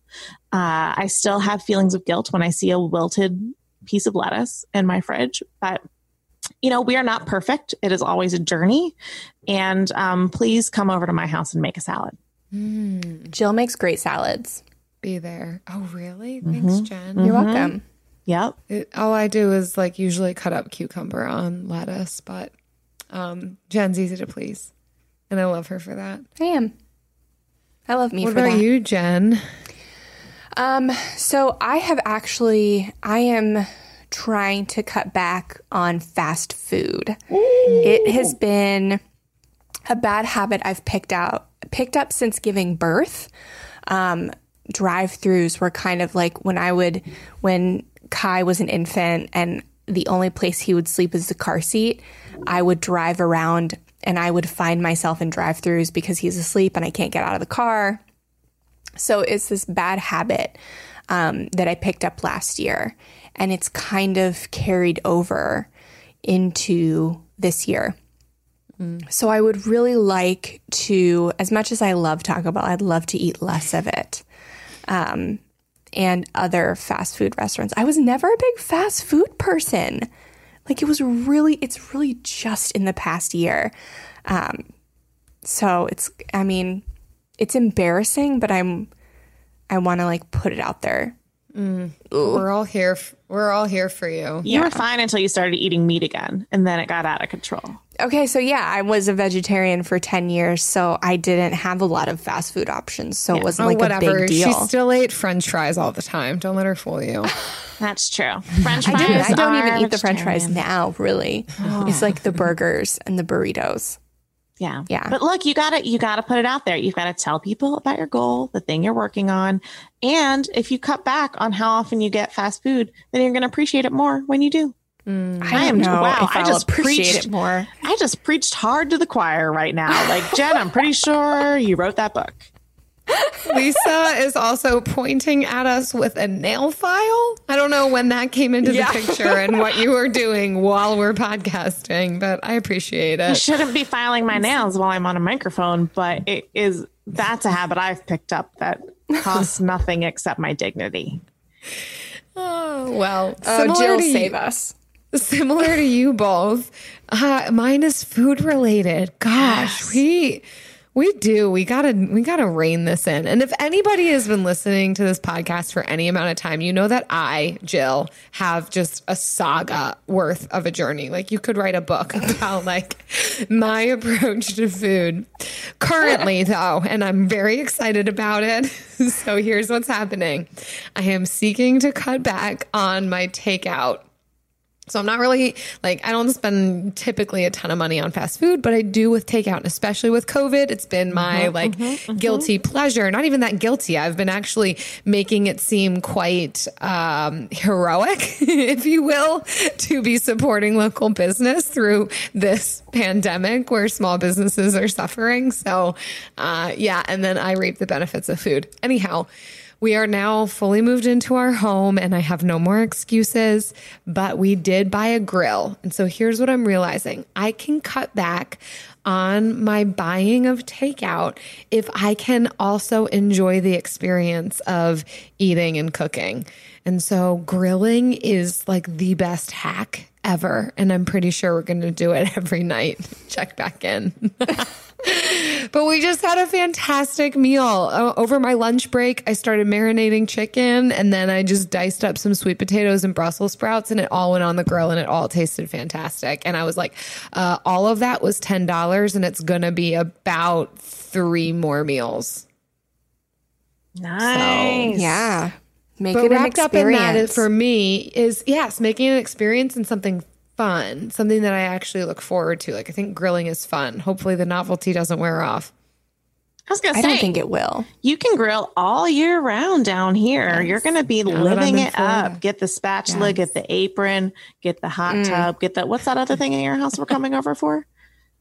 Uh, I still have feelings of guilt when I see a wilted piece of lettuce in my fridge, but you know, we are not perfect. It is always a journey. And um, please come over to my house and make a salad. Jill makes great salads. Be there. Oh, really? Thanks, Jen. You're welcome. Yep. It, all I do is like usually cut up cucumber on lettuce, but um, Jen's easy to please, and I love her for that. I am. I love me what for about that. you, Jen? Um, so I have actually, I am trying to cut back on fast food. It has been a bad habit I've picked out, picked up since giving birth. Um, drive-throughs were kind of like when I would, when Kai was an infant and the only place he would sleep is the car seat, I would drive around and I would find myself in drive-throughs because he's asleep and I can't get out of the car. So it's this bad habit um, that I picked up last year, and it's kind of carried over into this year. So I would really like to, as much as I love Taco Bell, I'd love to eat less of it. Um, and other fast food restaurants. I was never a big fast food person. Like it was really, it's really just in the past year. Um, so it's, I mean, it's embarrassing, but I'm, I want to like put it out there. We're all here. f- We're all here for you. You were fine until you started eating meat again, and then it got out of control. Okay, so yeah, I was a vegetarian for 10 years, so I didn't have a lot of fast food options. So it wasn't Oh, like whatever. a big She still ate French fries all the time. Don't let her fool you. *laughs* That's true. French fries. didn't. I don't even eat the french fries now, really. It's like the *gasps* burgers and the burritos. Yeah. Yeah. But look, you gotta you gotta put it out there. You've got to tell people about your goal, the thing you're working on. And if you cut back on how often you get fast food, then you're gonna appreciate it more when you do. Mm. I I am know wow, I just appreciate preached it more. I just preached hard to the choir right now. Like Jen, I'm pretty sure you wrote that book. Lisa is also pointing at us with a nail file. I don't know when that came into Yeah. the picture and what you were doing while we're podcasting, but I appreciate it. I shouldn't be filing my nails while I'm on a microphone, but it is that's a habit I've picked up that costs *laughs* nothing except my dignity. Oh, well, Oh, similar Jill, to you- save us. similar to you both. Uh, mine is food related. Gosh, we we do. We gotta we gotta rein this in. And if anybody has been listening to this podcast for any amount of time, you know that I, Jill, have just a saga worth of a journey. Like you could write a book *laughs* about like my approach to food. Currently, *laughs* though, and I'm very excited about it. *laughs* So here's what's happening. I am seeking to cut back on my takeout so I'm not really like I don't spend typically a ton of money on fast food, but I do with takeout, and especially with COVID. It's been my like guilty pleasure. Not even that guilty. I've been actually making it seem quite um, heroic, *laughs* if you will, to be supporting local business through this pandemic where small businesses are suffering. So uh, yeah, and then I reap the benefits of food. Anyhow. We are now fully moved into our home and I have no more excuses, but we did buy a grill. And so here's what I'm realizing I can cut back on my buying of takeout if I can also enjoy the experience of eating and cooking. And so grilling is like the best hack ever. And I'm pretty sure we're going to do it *laughs* every night. Check back in. *laughs* But we just had a fantastic meal. Uh, over my lunch break, I started marinating chicken and then I just diced up some sweet potatoes and Brussels sprouts and it all went on the grill and it all tasted fantastic. And I was like, uh, all of that was $10 and it's going to be about three more meals. Nice. Yeah. Make But it an wrapped up in that is, experience. for me is yes, making an experience and something fun, something that I actually look forward to. Like I think grilling is fun. Hopefully the novelty doesn't wear off. I was gonna I say don't think it will. you can grill all year round down here. You're gonna be that living I'm it up. Get the spatula, get the apron, get the hot Mm. tub, get the what's that other thing in your house we're coming over for?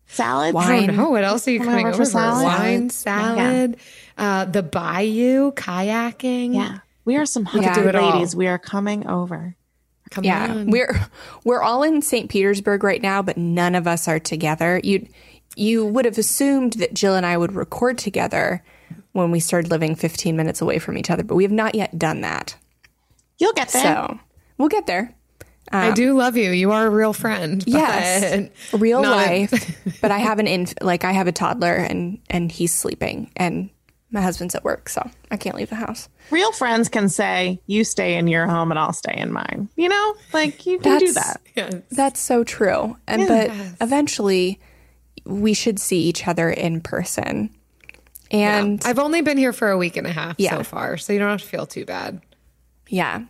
Salad. I don't know. What else are you Coming coming over over for for? salad? Wine, Salad. salad, uh, the bayou, kayaking. Yeah. We are some could hungry do it all. ladies. We are coming over. Come Yeah, on. we're we're all in St. Petersburg right now, but none of us are together. You you would have assumed that Jill and I would record together when we started living 15 minutes away from each other, but we have not yet done that. You'll get there. So we'll get there. I um, do love you. You are a real friend. Yes, *laughs* real not- life. but I have an inf- like I have a toddler and and he's sleeping and my husband's at work, so I can't leave the house. Real friends can say, "You stay in your home, and I'll stay in mine." You know, like you can do That's- that. That's so true. And but eventually we should see each other in person. And I've only been here for a week and a half Yeah. so far, so you don't have to feel too bad. yeah.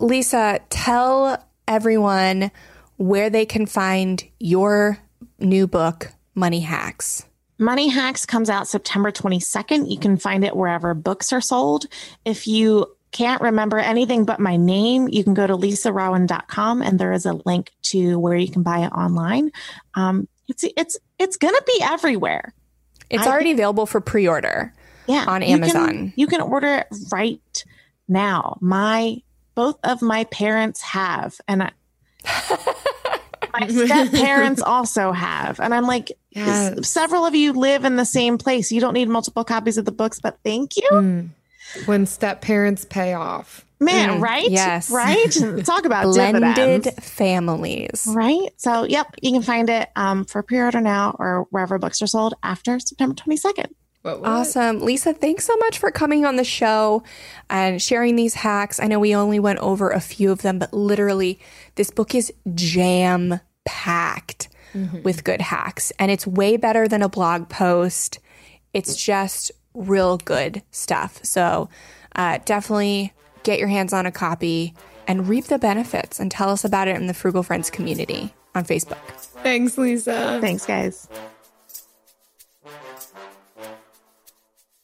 Lisa, tell everyone where they can find your new book, Money Hacks. Money Hacks comes out September 22nd. You can find it wherever books are sold. If you can't remember anything but my name, you can go to lisarowan.com and there is a link to where you can buy it online. Um, it's it's it's gonna be everywhere. It's I- already available for pre-order. Yeah, On you can- Amazon. you can order it right now. My both of my parents have, and I, *laughs* my *laughs* step parents also have, and I'm like, Yes. several of you live in the same place. You don't need multiple copies of the books, but thank you. When step parents pay off. Man, right? yes. Right? *laughs* Talk about Blended dividends. families. Right. So, yep, you can find it um, for pre order now or wherever books are sold after September 22nd. What, what? Awesome. Lisa, thanks so much for coming on the show and sharing these hacks. I know we only went over a few of them, but literally, this book is jam packed with good hacks. And it's way better than a blog post. It's just real good stuff. So uh, definitely get your hands on a copy and reap the benefits and tell us about it in the Frugal Friends community on Facebook. Thanks, Lisa. Thanks, guys.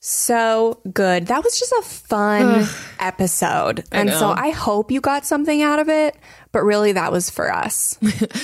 So good. That was just a fun episode. and so. I hope you got something out of it, but really that was for us. *laughs*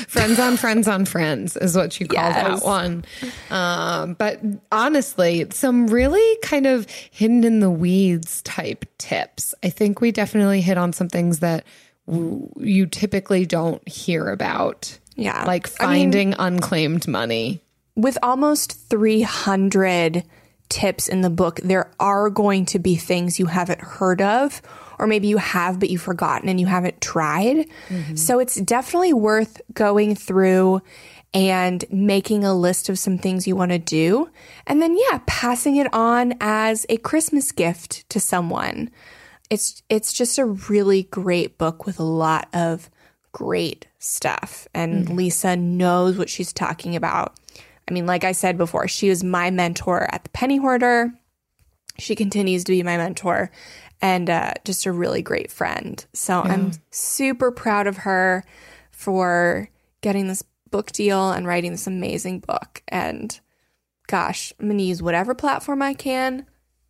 friends on friends on friends is what you called Yes. that one. Um, but honestly, some really kind of hidden in the weeds type tips. I think we definitely hit on some things that w- you typically don't hear about. Yeah. Like I mean- finding unclaimed money. With almost 300 tips in the book, there are going to be things you haven't heard of, or maybe you have, but you've forgotten and you haven't tried. Mm-hmm. So it's definitely worth going through and making a list of some things you want to do. And then, yeah, passing it on as a Christmas gift to someone. It's, it's just a really great book with a lot of great stuff. And mm-hmm. Lisa knows what she's talking about. I mean, like I said before, she was my mentor at the Penny Hoarder. She continues to be my mentor and uh, just a really great friend. So I'm super proud of her for getting this book deal and writing this amazing book. And gosh, I'm going to use whatever platform I can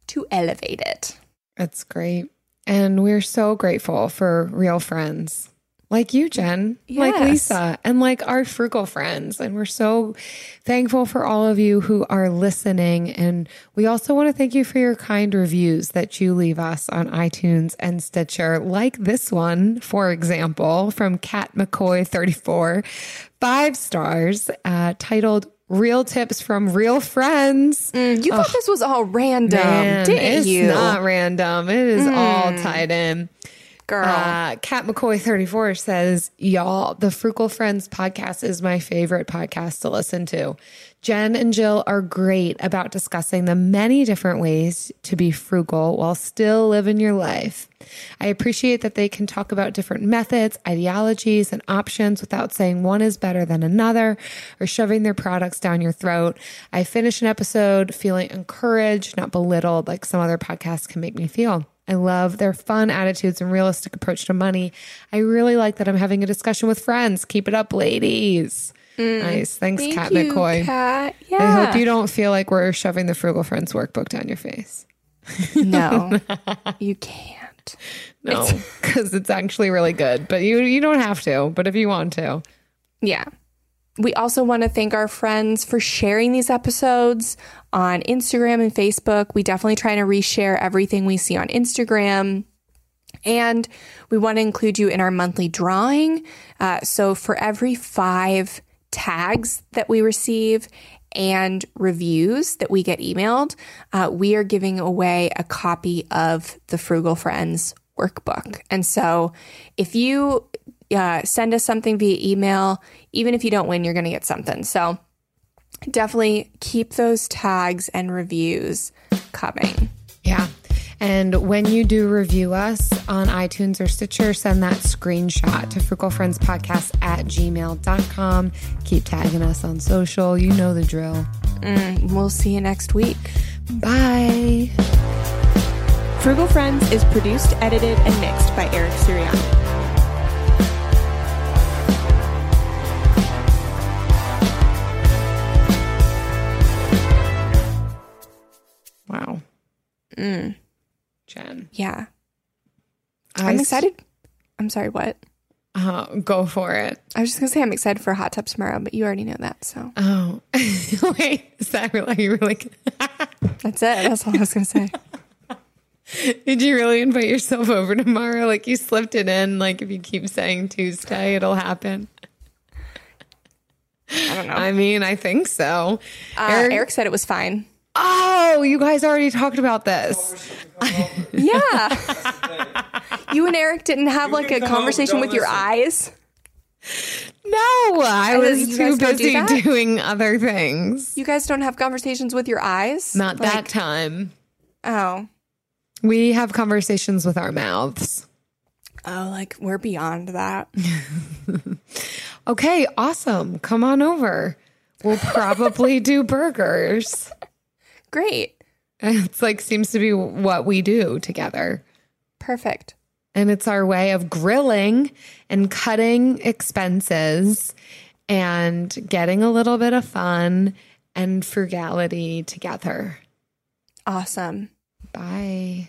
to elevate it. That's great. And we're so grateful for real friends like you, Jen, like Lisa, and like our frugal friends. And we're so thankful for all of you who are listening. And we also want to thank you for your kind reviews that you leave us on iTunes and Stitcher, like this one, for example, from Kat McCoy 34, five stars, uh, titled Real Tips from Real Friends. You thought this was all random, Man, didn't it's you? not random. It is all tied in. Girl. Uh, McCoy 34 says, Y'all, the Frugal Friends podcast is my favorite podcast to listen to. Jen and Jill are great about discussing the many different ways to be frugal while still living your life. I appreciate that they can talk about different methods, ideologies, and options without saying one is better than another or shoving their products down your throat. I finish an episode feeling encouraged, not belittled like some other podcasts can make me feel. I love their fun attitudes and realistic approach to money. I really like that I'm having a discussion with friends. Keep it up, ladies. Mm. Nice. Thanks, Thank Kat you, McCoy. Kat. Yeah. I hope you don't feel like we're shoving the Frugal Friends workbook down your face. No, *laughs* you can't. No, *laughs* because it's actually really good. But you you don't have to. But if you want to, Yeah. We also want to thank our friends for sharing these episodes on Instagram and Facebook. We definitely try to reshare everything we see on Instagram. And we want to include you in our monthly drawing. Uh, so for every five tags that we receive and reviews that we get emailed, uh, we are giving away a copy of the Frugal Friends workbook. And so if you uh, send us something via email, even if you don't win, you're going to get something. So definitely keep those tags and reviews coming. yeah. And when you do review us on iTunes or Stitcher, send that screenshot to frugalfriendspodcast at gmail.com. Keep tagging us on social. You know the drill. We'll see you next week. Bye. Frugal Friends is produced, edited, and mixed by Eric Sirianni. Wow. Mm. Jen. Yeah. I I'm excited. I'm sorry, what? Uh, go for it. I was just going to say I'm excited for Hot Tub tomorrow, but you already know that. So Oh, *laughs* wait. Is that really, are you really? *laughs* that's it. That's all I was going to say. *laughs* Did you really invite yourself over tomorrow? Like you slipped it in. Like if you keep saying Tuesday, it'll happen. I don't know. I mean, I think so. Uh, Eric, said it was fine. Oh, you guys already talked about this. Yeah. *laughs* you and Eric didn't have like a conversation with your eyes. No, I was you too guys don't do busy that? doing other things. You guys don't have conversations with your eyes? Not Like- that time. Oh. We have conversations with our mouths. Oh, like we're beyond that. *laughs* Okay, awesome. Come on over. We'll probably do burgers. Great. *laughs* It's like seems to be what we do together. Perfect. And it's our way of grilling and cutting expenses and getting a little bit of fun and frugality together. Awesome. Bye.